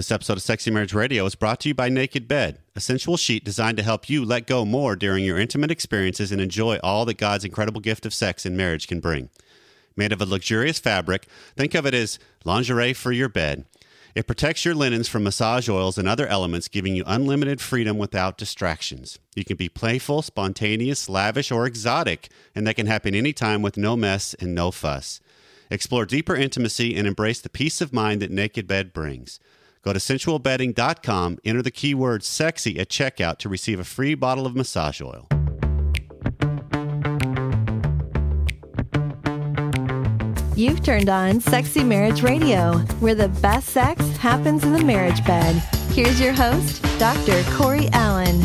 This episode of Sexy Marriage Radio is brought to you by Naked Bed, a sensual sheet designed to help you let go more during your intimate experiences and enjoy all that God's incredible gift of sex and marriage can bring. Made of a luxurious fabric, think of it as lingerie for your bed. It protects your linens from massage oils and other elements, giving you unlimited freedom without distractions. You can be playful, spontaneous, lavish, or exotic, and that can happen anytime with no mess and no fuss. Explore deeper intimacy and embrace the peace of mind that Naked Bed brings. Go to sensualbedding.com, enter the keyword sexy at checkout to receive a free bottle of massage oil. You've turned on Sexy Marriage Radio, where the best sex happens in the marriage bed. Here's your host, Dr. Corey Allen.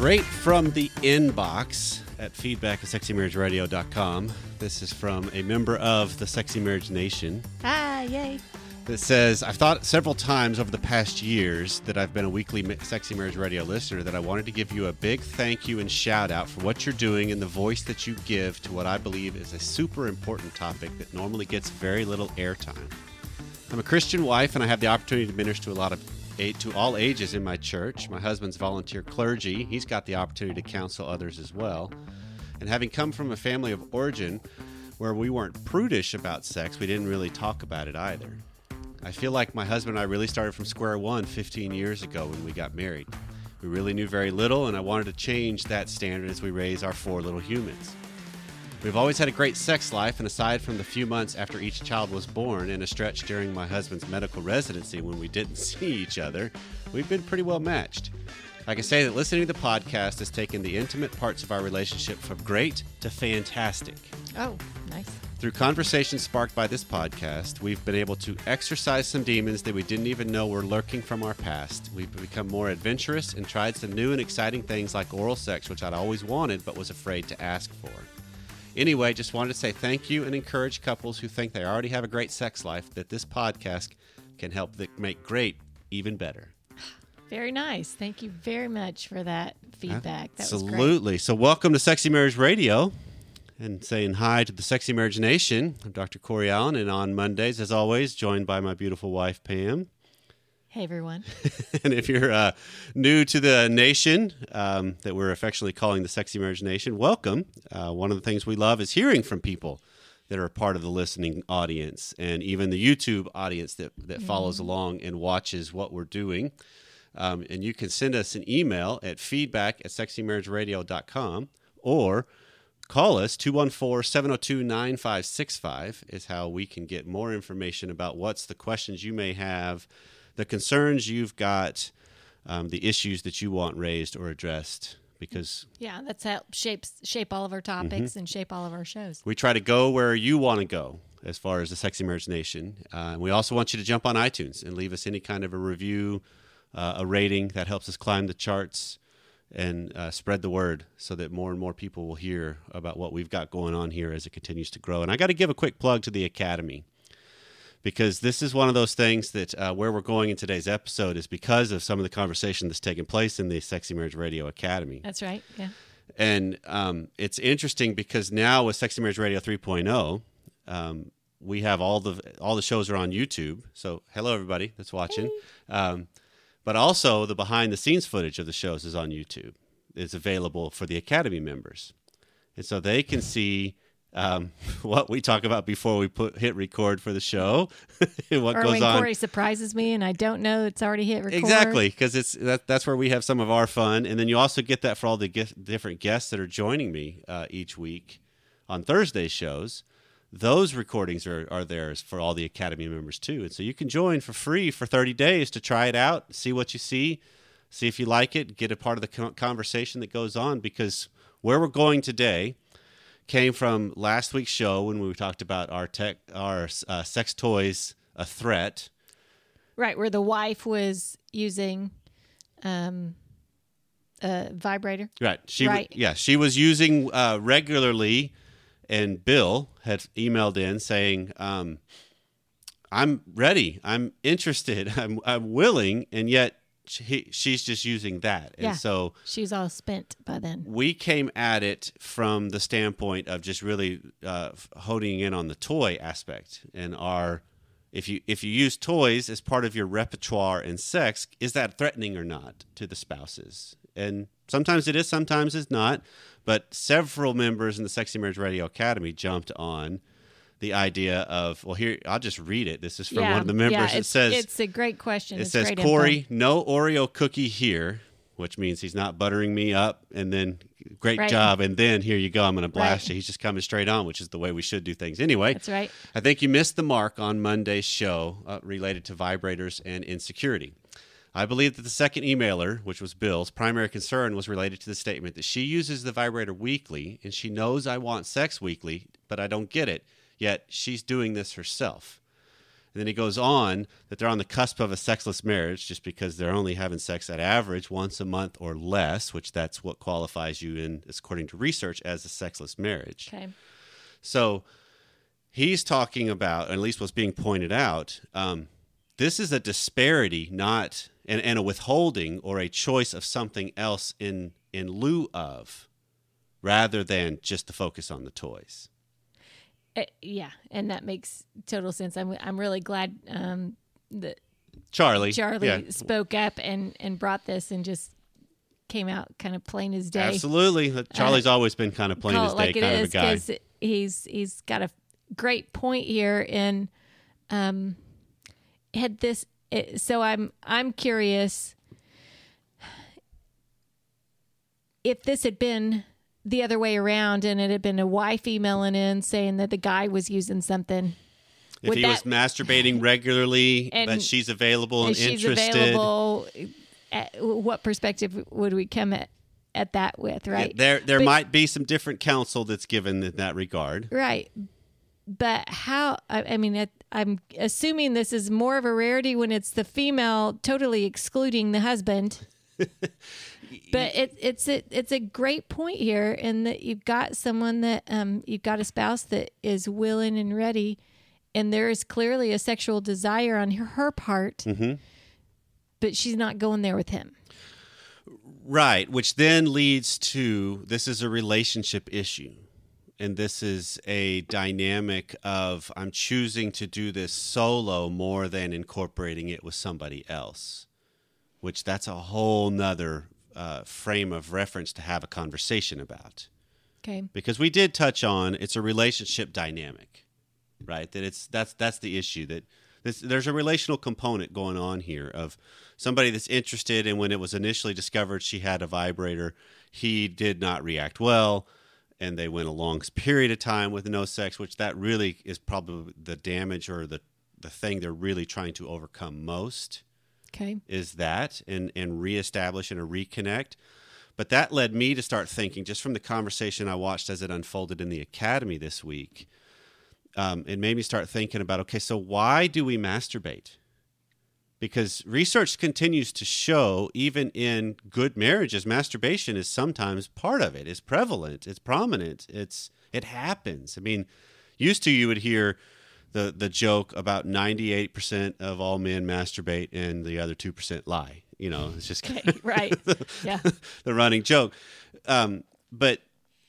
Straight from the inbox at feedback at sexymarriageradio.com. This is from a member of the Sexy Marriage Nation. Ah, yay. that says I've thought several times over the past years that I've been a weekly Sexy Marriage Radio listener that I wanted to give you a big thank you and shout out for what you're doing and the voice that you give to what I believe is a super important topic that normally gets very little airtime. I'm a Christian wife and I have the opportunity to minister to a lot of to all ages in my church. My husband's volunteer clergy. He's got the opportunity to counsel others as well. And having come from a family of origin where we weren't prudish about sex, we didn't really talk about it either. I feel like my husband and I really started from square one 15 years ago when we got married. We really knew very little, and I wanted to change that standard as we raise our four little humans. We've always had a great sex life, and aside from the few months after each child was born and a stretch during my husband's medical residency when we didn't see each other, we've been pretty well matched. I can say that listening to the podcast has taken the intimate parts of our relationship from great to fantastic. Oh, nice. Through conversations sparked by this podcast, we've been able to exercise some demons that we didn't even know were lurking from our past. We've become more adventurous and tried some new and exciting things like oral sex, which I'd always wanted but was afraid to ask for. Anyway, just wanted to say thank you and encourage couples who think they already have a great sex life that this podcast can help make great even better. Very nice. Thank you very much for that feedback. That. Absolutely. So, welcome to Sexy Marriage Radio and saying hi to the Sexy Marriage Nation. I'm Dr. Corey Allen, and on Mondays, as always, joined by my beautiful wife, Pam. Hey, everyone. and if you're uh, new to the nation um, that we're affectionately calling the Sexy Marriage Nation, welcome. Uh, one of the things we love is hearing from people that are part of the listening audience and even the YouTube audience that, that follows along and watches what we're doing. Um, and you can send us an email at feedback at sexymarriageradio.com or call us 214-702-9565 is how we can get more information about what's the questions you may have the concerns you've got um, the issues that you want raised or addressed because Yeah, that's how shapes shape all of our topics and shape all of our shows. we try to go where you want to go as far as the Sexy Marriage Nation. Uh, we also want you to jump on iTunes and leave us any kind of a review, uh, a rating that helps us climb the charts and uh, spread the word so that more and more people will hear about what we've got going on here as it continues to grow. And I got to give a quick plug to the Academy because this is one of those things that uh, where we're going in today's episode is because of some of the conversation that's taken place in the Sexy Marriage Radio Academy. That's right. Yeah. And um, it's interesting because now with Sexy Marriage Radio 3.0, um, we have all the all the shows are on YouTube. So hello everybody that's watching. Um, but also the behind the scenes footage of the shows is on YouTube. It's available for the Academy members, and so they can see um, what we talk about before we put hit record for the show, what or goes when on. Corey surprises me and I don't know it's already hit record. Exactly, because it's that, that's where we have some of our fun, and then you also get that for all the different guests that are joining me uh, each week on Thursday shows. Those recordings are, are theirs for all the Academy members too, and so you can join for free for thirty days to try it out, see what you see, see if you like it, get a part of the conversation that goes on. Because where we're going today came from last week's show when we talked about our tech, our uh, sex toys, a threat. Right, where the wife was using um a vibrator. Right. She Right. yeah, she was using uh, regularly and Bill had emailed in saying um, I'm ready. I'm interested. I'm I'm willing and yet she, she's just using that. And Yeah. so She's all spent by then. we came at it from the standpoint of just really uh, honing in on the toy aspect and our if you if you use toys as part of your repertoire in sex is that threatening or not to the spouses and sometimes it is sometimes it's not but several members in the sexy marriage radio academy jumped on the idea of well here i'll just read it this is from yeah, one of the members yeah, it says it's a great question. it It's says, info. Corey, no Oreo cookie here, which means he's not buttering me up. And then, great Right. job. And then, here you go. I'm going to blast Right. you. He's just coming straight on, which is the way we should do things. Anyway, That's right. I think you missed the mark on Monday's show uh, related to vibrators and insecurity. I believe that the second emailer, which was Bill's, primary concern was related to the statement that she uses the vibrator weekly and she knows I want sex weekly, but I don't get it. Yet she's doing this herself. And then he goes on that they're on the cusp of a sexless marriage just because they're only having sex at average once a month or less, which that's what qualifies you in, according to research, as a sexless marriage. Okay. So he's talking about, at least what's being pointed out, um, this is a disparity, not and, and a withholding or a choice of something else in in lieu of, rather than just the focus on the toys. Uh, yeah, and that makes total sense. I'm I'm really glad um, that Charlie, Charlie yeah, spoke up and and brought this and just came out kind of plain as day. absolutely. Charlie's always been kind of plain as it day like it kind of a guy. he's he's got a great point here in um had this it, so I'm I'm curious if this had been the other way around and it had been a wife emailing in saying that the guy was using something If would he was masturbating regularly, And- but she's available and she's interested. available at, what perspective would we come at at that with right There, there But- might be some different counsel that's given in that regard. Right. But how, I, I mean, it, I'm assuming this is more of a rarity when it's the female totally excluding the husband. but it, it's a, it's a great point here in that you've got someone that um, you've got a spouse that is willing and ready, and there is clearly a sexual desire on her, her part, but she's not going there with him. Right, which then leads to this is a relationship issue. And this is a dynamic of I'm choosing to do this solo more than incorporating it with somebody else, which that's a whole nother uh, frame of reference to have a conversation about. Okay. Because we did touch on it's a relationship dynamic, right? That it's that's that's the issue that this, there's a relational component going on here of somebody that's interested and when it was initially discovered she had a vibrator he did not react well and they went a long period of time with no sex which that really is probably the damage or the the thing they're really trying to overcome most Okay. is that and and reestablish and reconnect. But that led me to start thinking just from the conversation i watched as it unfolded in the academy this week um, it made me start thinking about okay so why do we masturbate? Because research continues to show even in good marriages masturbation is sometimes part of it. it is prevalent. It's prominent. It's it happens. I mean used to you would hear the the joke about 98% of all men masturbate and the other 2% lie you know it's just Okay. Right. Yeah. the running joke um, but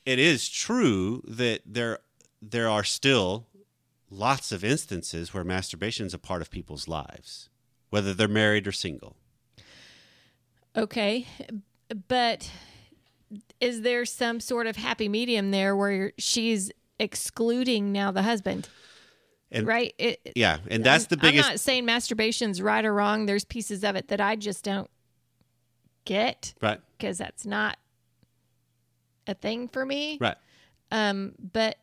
it is true that there there are still lots of instances where masturbation is a part of people's lives whether they're married or single Okay. But is there some sort of happy medium there where she's excluding now the husband? And right? It, yeah and that's the biggest. I'm not saying masturbation's right or wrong. There's pieces of it that I just don't get right because that's not a thing for me. right Um, but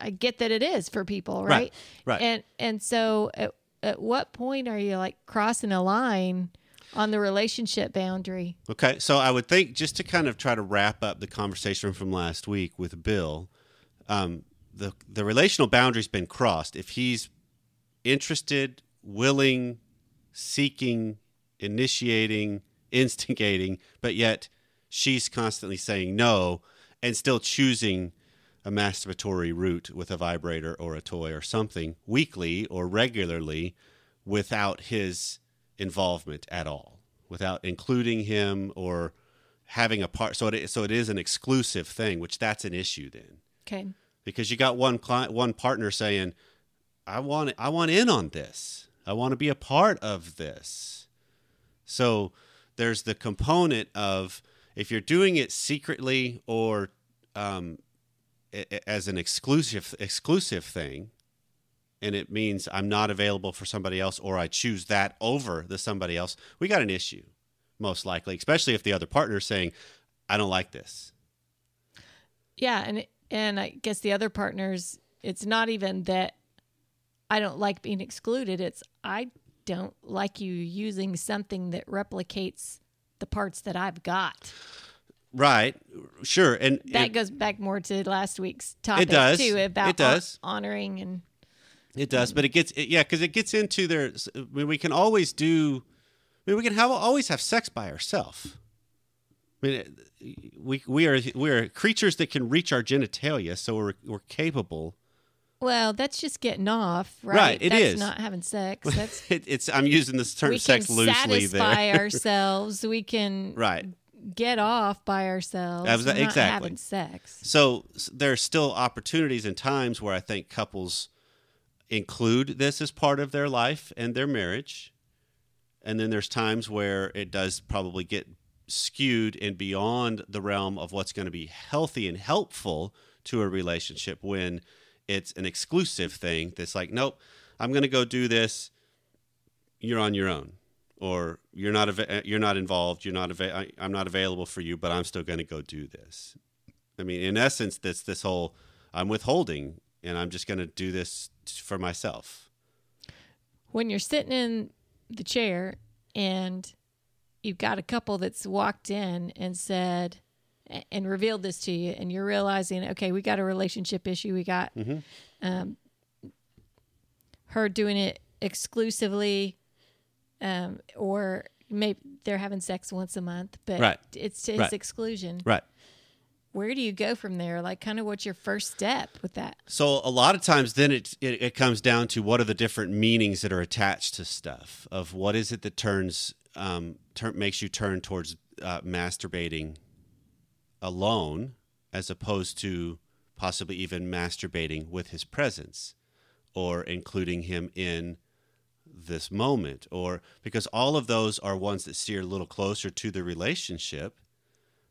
I get that it is for people, Right, right? right. And and so at, at what point are you like crossing a line on the relationship boundary? Okay, so I would think just to kind of try to wrap up the conversation from last week with Bill, um, the the relational boundary's been crossed. If he's interested, willing, seeking, initiating, instigating, but yet she's constantly saying no and still choosing a masturbatory route with a vibrator or a toy or something weekly or regularly without his involvement at all. without including him or having a part. So it so it is an exclusive thing, which that's an issue then Okay. Because you got one client, one partner saying, "I want I want in on this. I want to be a part of this." So there's the component of if you're doing it secretly or um, as an exclusive exclusive thing, and it means I'm not available for somebody else, or I choose that over the somebody else. We got an issue, most likely, especially if the other partner is saying, "I don't like this." Yeah, and and I guess the other partners, it's not even that I don't like being excluded. It's I don't like you using something that replicates the parts that I've got. Right, sure, and That it- goes back more to last week's topic does. too about It does. honoring and It does, but it gets it, yeah, because it gets into their. I mean, we can always do. I mean, we can have always have sex by ourselves. I mean, we we are we are creatures that can reach our genitalia, so we're we're capable. well, that's just getting off, right? Right, it that's is. not having sex. That's It, it's I'm using this term we sex can loosely satisfy there. ourselves. We can right. get off by ourselves. Not exactly. having sex. So there are still opportunities and times where I think couples include this as part of their life and their marriage. And then there's times where it does probably get skewed and beyond the realm of what's going to be healthy and helpful to a relationship when it's an exclusive thing that's like, nope, I'm going to go do this. You're on your own. Or you're not ava- uh, you're not involved. You're not ava- I- I'm not available for you, but I'm still going to go do this. I mean, in essence, that's this whole I'm withholding and I'm just going to do this for myself. when you're sitting in the chair and you've got a couple that's walked in and said and revealed this to you and you're realizing okay we got a relationship issue we got um, her doing it exclusively um, or maybe they're having sex once a month but Right. it's to his Right. exclusion Right. where do you go from there like kind of what's your first step with that So a lot of times, then it, it it comes down to what are the different meanings that are attached to stuff of what is it that turns um, turn, makes you turn towards uh, masturbating alone as opposed to possibly even masturbating with his presence or including him in this moment or because all of those are ones that steer a little closer to the relationship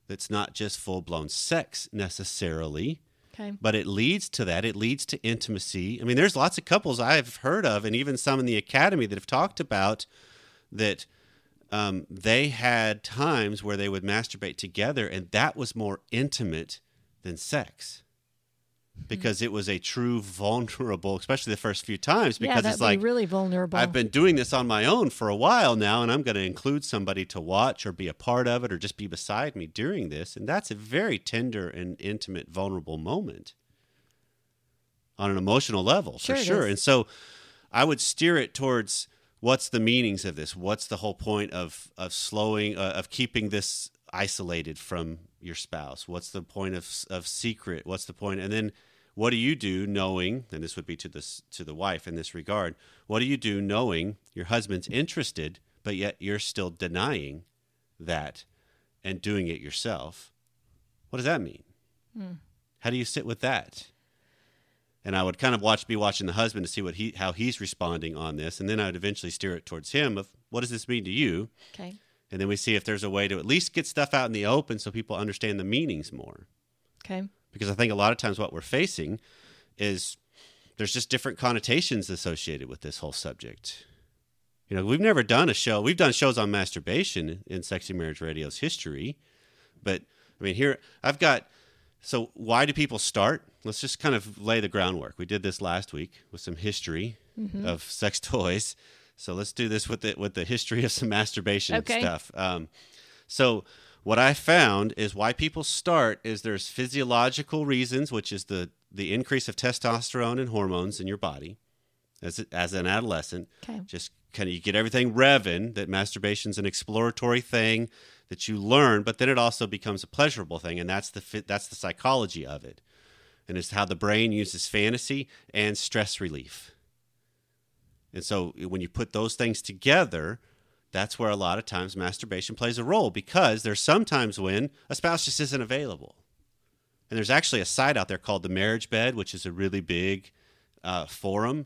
that's not just full-blown sex necessarily okay but it leads to that. It leads to intimacy. I mean, there's lots of couples I've heard of, and even some in the academy that have talked about that um, they had times where they would masturbate together, and that was more intimate than sex because it was a true vulnerable, especially the first few times, yeah because that'd it's like really vulnerable I've been doing this on my own for a while now, and I'm going to include somebody to watch or be a part of it or just be beside me during this. And that's a very tender and intimate, vulnerable moment on an emotional level, Sure for sure. And so I would steer it towards what's the meanings of this? What's the whole point of, of slowing, uh, of keeping this isolated from your spouse? What's the point of, of secret? What's the point? And then what do you do knowing, and this would be to this to the wife in this regard, what do you do knowing your husband's interested, but yet you're still denying that and doing it yourself? What does that mean? How do you sit with that? And I would kind of watch be watching the husband to see what he how he's responding on this, and then I would eventually steer it towards him of what does this mean to you? okay And then we see if there's a way to at least get stuff out in the open so people understand the meanings more okay because I think a lot of times what we're facing is there's just different connotations associated with this whole subject. You know, we've never done a show. We've done shows on masturbation in Sexy Marriage Radio's history, but I mean, here I've got. So, why do people start? Let's just kind of lay the groundwork. We did this last week with some history of sex toys. So let's do this with the with the history of some masturbation Okay. stuff. Um, so what I found is why people start is there's physiological reasons, which is the the increase of testosterone and hormones in your body as as an adolescent. Okay. Just kind of you get everything revving that masturbation's an exploratory thing that you learn, but then it also becomes a pleasurable thing, and that's the that's the psychology of it, and it's how the brain uses fantasy and stress relief. And so when you put those things together, that's where a lot of times masturbation plays a role because there's sometimes when a spouse just isn't available. And there's actually a site out there called the Marriage Bed, which is a really big uh, forum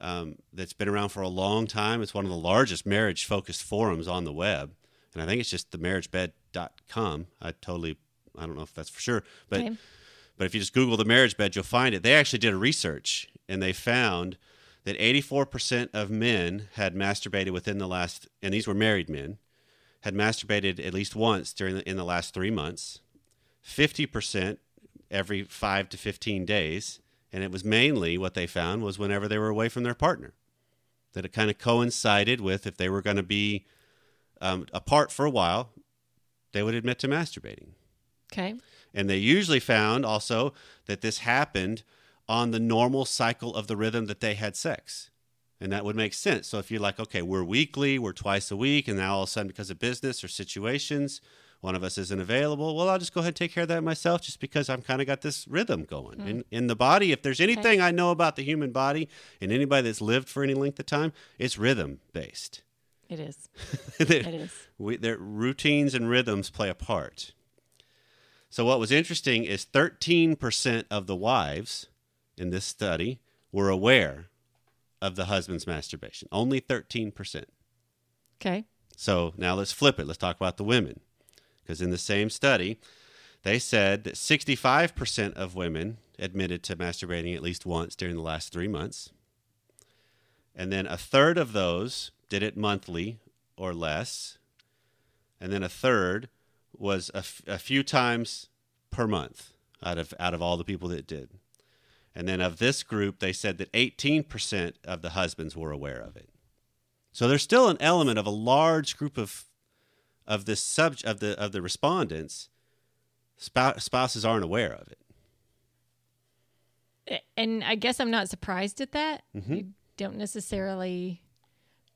um, that's been around for a long time. It's one of the largest marriage focused forums on the web. And I think it's just themarriagebed.com. I totally, I don't know if that's for sure, but Okay. but if you just Google the marriage bed, you'll find it. They actually did a research and they found that 84% of men had masturbated within the last, and these were married men, had masturbated at least once during the, in the last three months. 50% every five to 15 days. And it was mainly what they found was whenever they were away from their partner. That it kind of coincided with if they were going to be um, apart for a while, they would admit to masturbating. Okay. And they usually found also that this happened on the normal cycle of the rhythm that they had sex. And that would make sense. So if you're like, okay, we're weekly, we're twice a week, and now all of a sudden, because of business or situations, one of us isn't available, well, I'll just go ahead and take care of that myself just because I've kind of got this rhythm going. In, in the body, if there's anything I know about the human body and anybody that's lived for any length of time, it's rhythm based. It is. it is. we, their routines and rhythms play a part. So what was interesting is 13% of the wives in this study were aware of the husband's masturbation. Only 13%. Okay. So now let's flip it. Let's talk about the women. Because in the same study, they said that 65% of women admitted to masturbating at least once during the last three months. And then a third of those did it monthly or less. And then a third was a, f- a few times per month out of, out of all the people that did. And then of this group, they said that 18% of the husbands were aware of it. So there's still an element of a large group of of this sub of the of the respondents spou- spouses aren't aware of it. And I guess I'm not surprised at that. Mm-hmm. You don't necessarily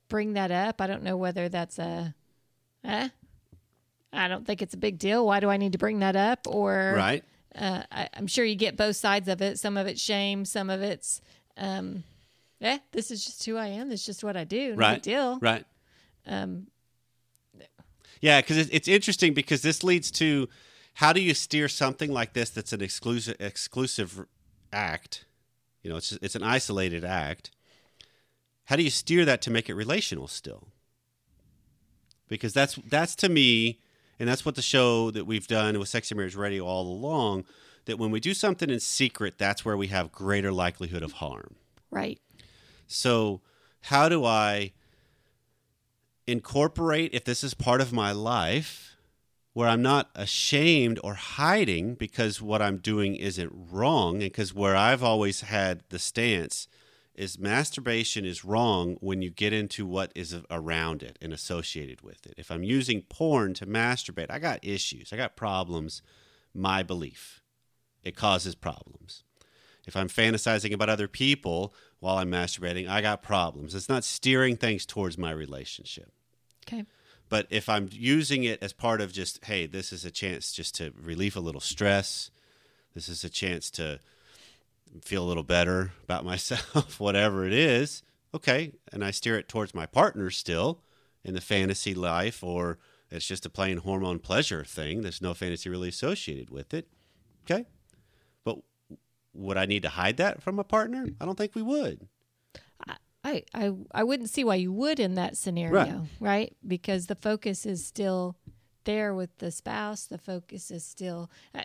bring that up. I don't know whether that's a, eh? I don't think it's a big deal. Why do I need to bring that up? Or Right? uh, I, I'm sure you get both sides of it. Some of it's shame. Some of it's, um, eh, this is just who I am. This is just what I do. No Right. big deal. Right. Um, Yeah, because it's, it's interesting because this leads to how do you steer something like this that's an exclusive exclusive act? You know, it's it's an isolated act. How do you steer that to make it relational still? Because that's that's to me, and that's what the show that we've done with Sexy Marriage Radio all along. That when we do something in secret, that's where we have greater likelihood of harm. right. So, how do I incorporate if this is part of my life where I'm not ashamed or hiding because what I'm doing isn't wrong and because where I've always had the stance is masturbation is wrong when you get into what is around it and associated with it. If I'm using porn to masturbate, I got issues. I got problems. My belief. It causes problems. If I'm fantasizing about other people while I'm masturbating, I got problems. It's not steering things towards my relationship. Okay. But if I'm using it as part of just, hey, this is a chance just to relieve a little stress, this is a chance to feel a little better about myself, whatever it is, okay. And I steer it towards my partner still in the fantasy life, or it's just a plain hormone pleasure thing. There's no fantasy really associated with it. Okay. But would I need to hide that from a partner? I don't think we would. I, I I wouldn't see why you would in that scenario, right? Because the focus is still there with the spouse. The focus is still. Uh,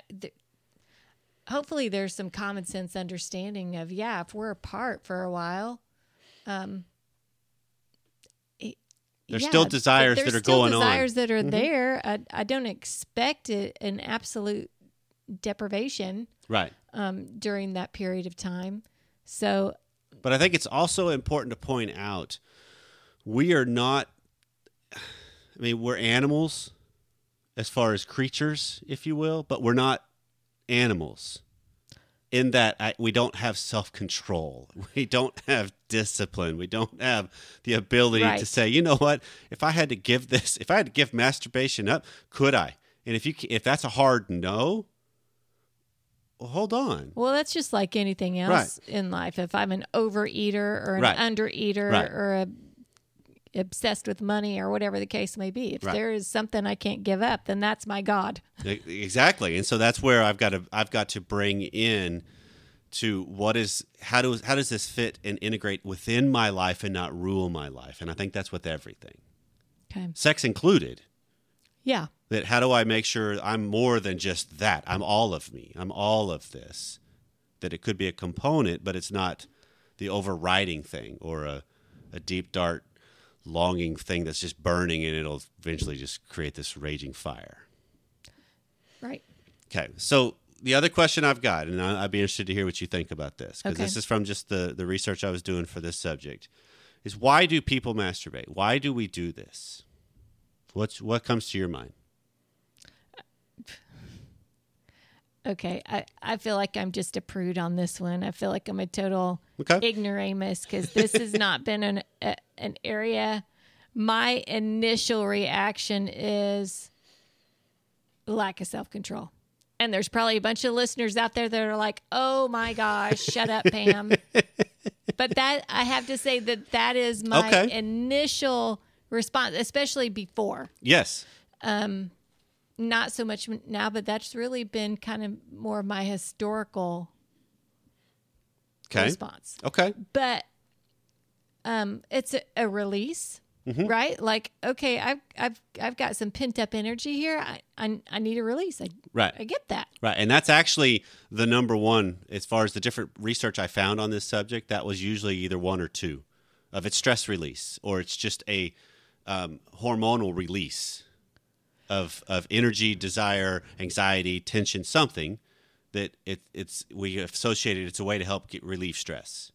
Th- hopefully, there's some common sense understanding of yeah, if we're apart for a while, um, it- There's still desires there's that are still going on. Mm-hmm. Desires that are there. I I don't expect it an absolute deprivation Right. um, during that period of time. So But I think it's also important to point out we are not, I mean, we're animals as far as creatures, if you will, but we're not animals in that I, we don't have self control. We don't have discipline. We don't have the ability Right. to say, you know what, if I had to give this, if I had to give masturbation up, could I? And if you if that's a hard no, well, hold on. Well, that's just like anything else in life. If I'm an overeater or an Right. undereater Right. or a obsessed with money or whatever the case may be. If Right. there is something I can't give up, then that's my God. Exactly, and so that's where I've got to I've got to bring in to what is how does how does this fit and integrate within my life and not rule my life, and I think that's with everything, Okay. sex included. Yeah. That how do I make sure I'm more than just that? I'm all of me. I'm all of this. That it could be a component, but it's not the overriding thing or a, a deep dark longing thing that's just burning and it'll eventually just create this raging fire. Right. Okay, so the other question I've got, and I'd be interested to hear what you think about this, because Okay. this is from just the, the research I was doing for this subject, is why do people masturbate? Why do we do this? What's what comes to your mind? Okay. I, I feel like I'm just a prude on this one. I feel like I'm a total Okay. ignoramus because this has not been an a, an area. My initial reaction is lack of self control. And there's probably a bunch of listeners out there that are like, "Oh my gosh, shut up, Pam." but that I have to say that that is my Okay. initial response, especially before. Yes. Um, not so much now, but that's really been kind of more of my historical Okay. response. Okay. but um it's a, a release Mm-hmm. right like okay i've i've i've got some pent up energy here i i, I need a release I, Right. i get that Right. And that's actually the number one as far as the different research I found on this subject. That was usually either one or two of its stress release, or it's just a um, hormonal release of of energy, desire, anxiety, tension, something that it, it's we associated. It's a way to help get relieve stress.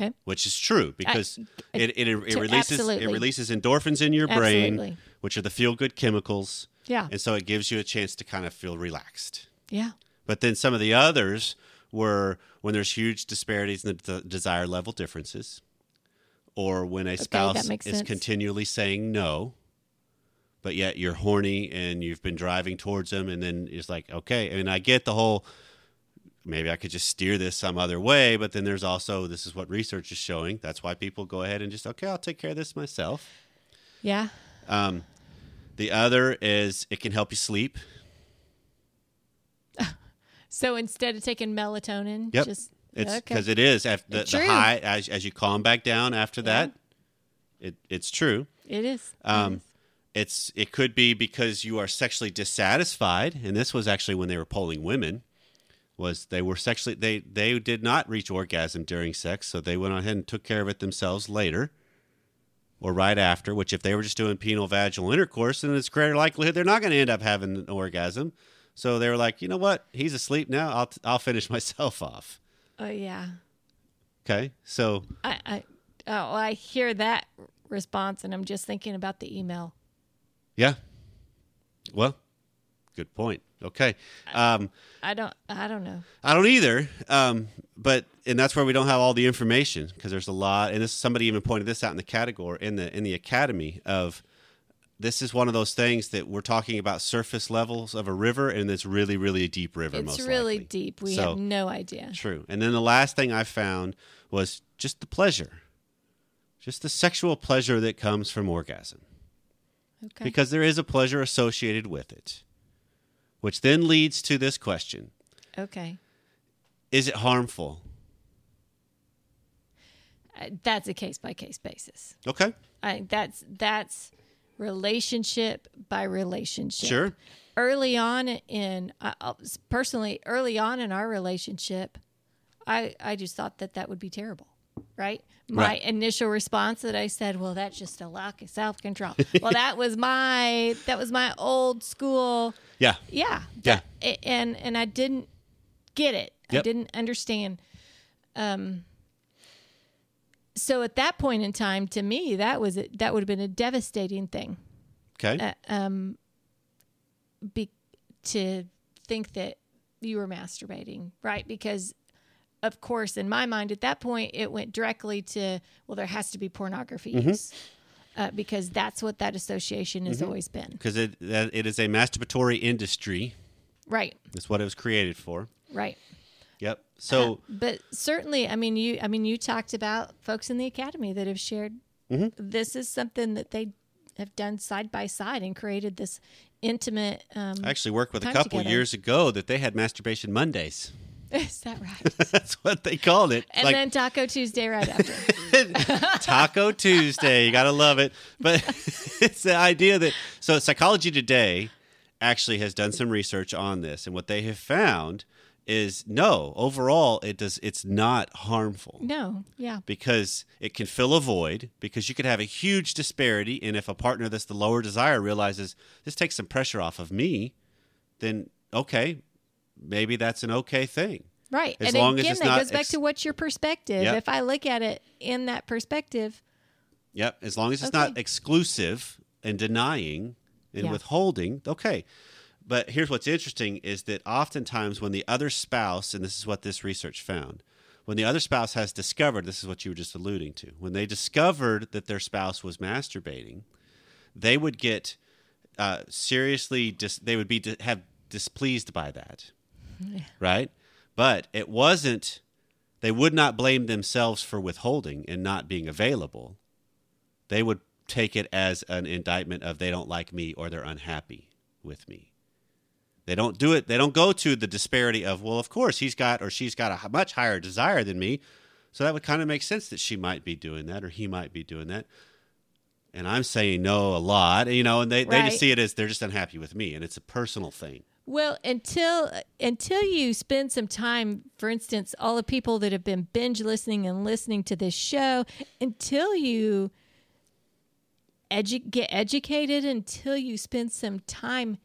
Okay which is true because I- it, it, it to- releases it releases endorphins in your brain, Absolutely. which are the feel good chemicals. Yeah. and so it gives you a chance to kind of feel relaxed. yeah But then some of the others were when there's huge disparities in the desire level differences, or when a spouse that is sense. continually saying no, but yet you're horny and you've been driving towards them, and then it's like, okay, I mean, I get the whole. Maybe I could just steer this some other way, but then there's also this is what research is showing. That's why people go ahead and just okay, I'll take care of this myself. yeah Um, the other is it can help you sleep. so instead of taking melatonin Yep. just It's okay. because it is after the, the high as as you calm back down after that. It it's true. it is Um, it's it could be because you are sexually dissatisfied, and this was actually when they were polling women. Was they were sexually they they did not reach orgasm during sex, so they went ahead and took care of it themselves later, or right after. Which if they were just doing penile vaginal intercourse, then it's greater likelihood they're not going to end up having an orgasm. So they were like, you know what, he's asleep now. I'll I'll finish myself off. oh yeah Okay, so i i oh i hear that response and i'm just thinking about the email yeah, well, good point. Okay, um, i don't i don't know I don't either. Um, but and that's where we don't have all the information because there's a lot. And this somebody even pointed this out in the category in the in the academy of this is one of those things that we're talking about surface levels of a river and it's really really a deep river. it's really likely. deep we So- have no idea True. And then the last thing I found was just the pleasure, just the sexual pleasure that comes from orgasm okay because there is a pleasure associated with it, which then leads to this question: okay Is it harmful? Uh, that's a case by case basis Okay. I that's that's relationship by relationship. Sure. Early on in I I'll- personally, early on in our relationship, I I just thought that that would be terrible. Right. My Right. initial response that I said, "Well, that's just a lack of self control." well, that was my that was my old school. Yeah. Yeah. Yeah. A- and and I didn't get it. I didn't understand. Um so at that point in time to me that was a, that would have been a devastating thing Okay. uh, um be, to think that you were masturbating, right? Because of course in my mind at that point it went directly to well there has to be pornography Mm-hmm. use. Uh, because that's what that association has always been. Because it that- it is a masturbatory industry. Right. That's what it was created for. Right. Yep. So but certainly, I mean, you, I mean, you talked about folks in the academy that have shared this is something that they have done side by side and created this intimate. Um, I actually worked with a couple together. years ago that they had masturbation Mondays. Is that right? That's what they called it. And Like, then Taco Tuesday right after. Taco Tuesday. You got to love it. But it's the idea that so Psychology Today actually has done some research on this, and what they have found is no, overall, it does. It's not harmful no, yeah, because it can fill a void because you could have a huge disparity and if a partner that's the lower desire realizes this takes some pressure off of me then okay maybe that's an okay thing right. As and long as again, it's that goes back ex- to what's your perspective. Yep. If I look at it in that perspective, Yep. As long as it's not exclusive and denying and Yeah. withholding, okay. But here's what's interesting is that oftentimes when the other spouse, and this is what this research found, when the other spouse has discovered, this is what you were just alluding to, when they discovered that their spouse was masturbating, they would get uh, seriously, dis- they would be di- have displeased by that, right? But it wasn't. They would not blame themselves for withholding and not being available they would take it as an indictment of they don't like me or they're unhappy with me. They don't do it. They don't go to the disparity of, well, of course, he's got or she's got a much higher desire than me. So that would kind of make sense that she might be doing that or he might be doing that. And I'm saying no a lot, you know, and they, they just see it as they're just unhappy with me and it's a personal thing. Well, until until you spend some time, for instance, all the people that have been binge listening and listening to this show, until you edu- get educated, until you spend some time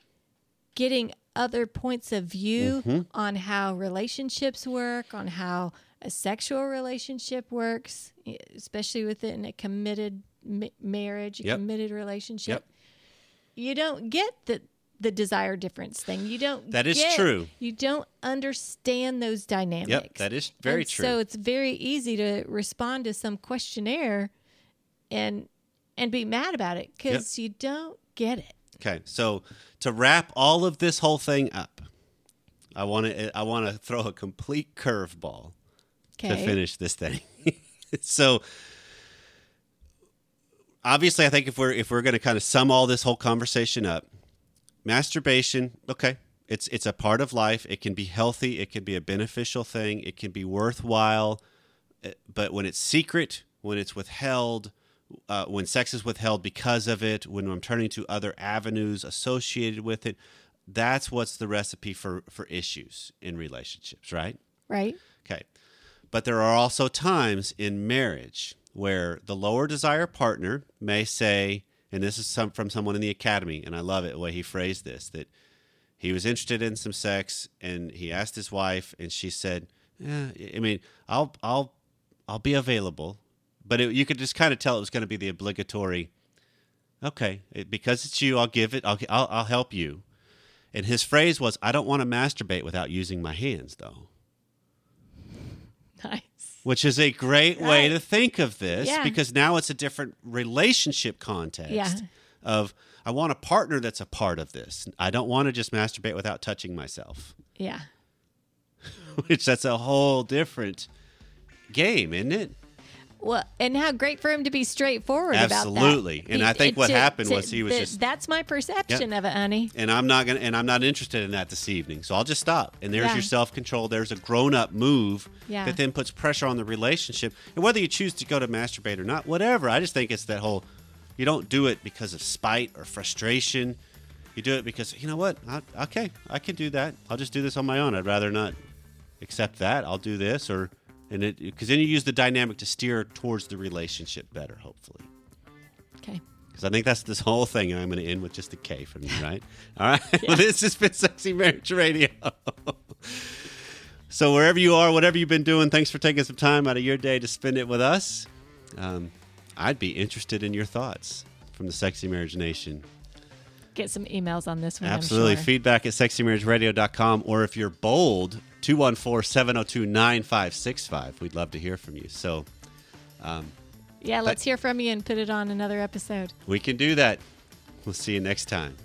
getting other points of view Mm-hmm. on how relationships work, on how a sexual relationship works, especially within a committed ma- marriage, a Yep. committed relationship Yep. you don't get the the desire difference thing. You don't. That is get- true. You don't understand those dynamics. Yep, that is very And true. So it's very easy to respond to some questionnaire, and and be mad about it because you don't get it. Okay, so to wrap all of this whole thing up, I want to I want to throw a complete curveball to finish this thing. so obviously I think if we're if we're going to kind of sum all this whole conversation up, masturbation, okay, it's it's a part of life. It can be healthy, it can be a beneficial thing, it can be worthwhile, eh, but when it's secret, when it's withheld, uh, when sex is withheld because of it, when I'm turning to other avenues associated with it, that's what's the recipe for for issues in relationships, right? Right. Okay. But there are also times in marriage where the lower desire partner may say, and this is some from someone in the academy, and I love it the way he phrased this, that he was interested in some sex and he asked his wife and she said, yeah, I mean, I'll I'll I'll be available. But it, you could just kind of tell it was going to be the obligatory okay, it, because it's you, I'll give it. I'll, I'll I'll help you. And his phrase was, I don't want to masturbate without using my hands though Nice. Which is a great way to think of this Yeah. because now it's a different relationship context Yeah. of I want a partner that's a part of this. I don't want to just masturbate without touching myself, Yeah. which that's a whole different game, isn't it? Well, and how great for him to be straightforward about that. Absolutely. And I think what happened was he was that- just- That's my perception of it, honey. And I'm not gonna and I'm not interested in that this evening. So I'll just stop. And there's Yeah. your self control. There's a grown up move Yeah. that then puts pressure on the relationship. And whether you choose to go to masturbate or not, whatever. I just think it's that whole you don't do it because of spite or frustration. You do it because you know what? I, okay, I can do that. I'll just do this on my own. I'd rather not accept that. I'll do this or and it because then you use the dynamic to steer towards the relationship better, hopefully. Okay. Because I think that's this whole thing. And I'm going to end with just a K from you, right? All right. well, this has been Sexy Marriage Radio. so, wherever you are, whatever you've been doing, thanks for taking some time out of your day to spend it with us. Um, I'd be interested in your thoughts from the Sexy Marriage Nation. Get some emails on this one. I'm Absolutely. sure. Feedback at sexymarriageradio.com. Or if you're bold, 214 702 9565. We'd love to hear from you. So, um, Yeah, let's hear from you and put it on another episode. we can do that. We'll see you next time.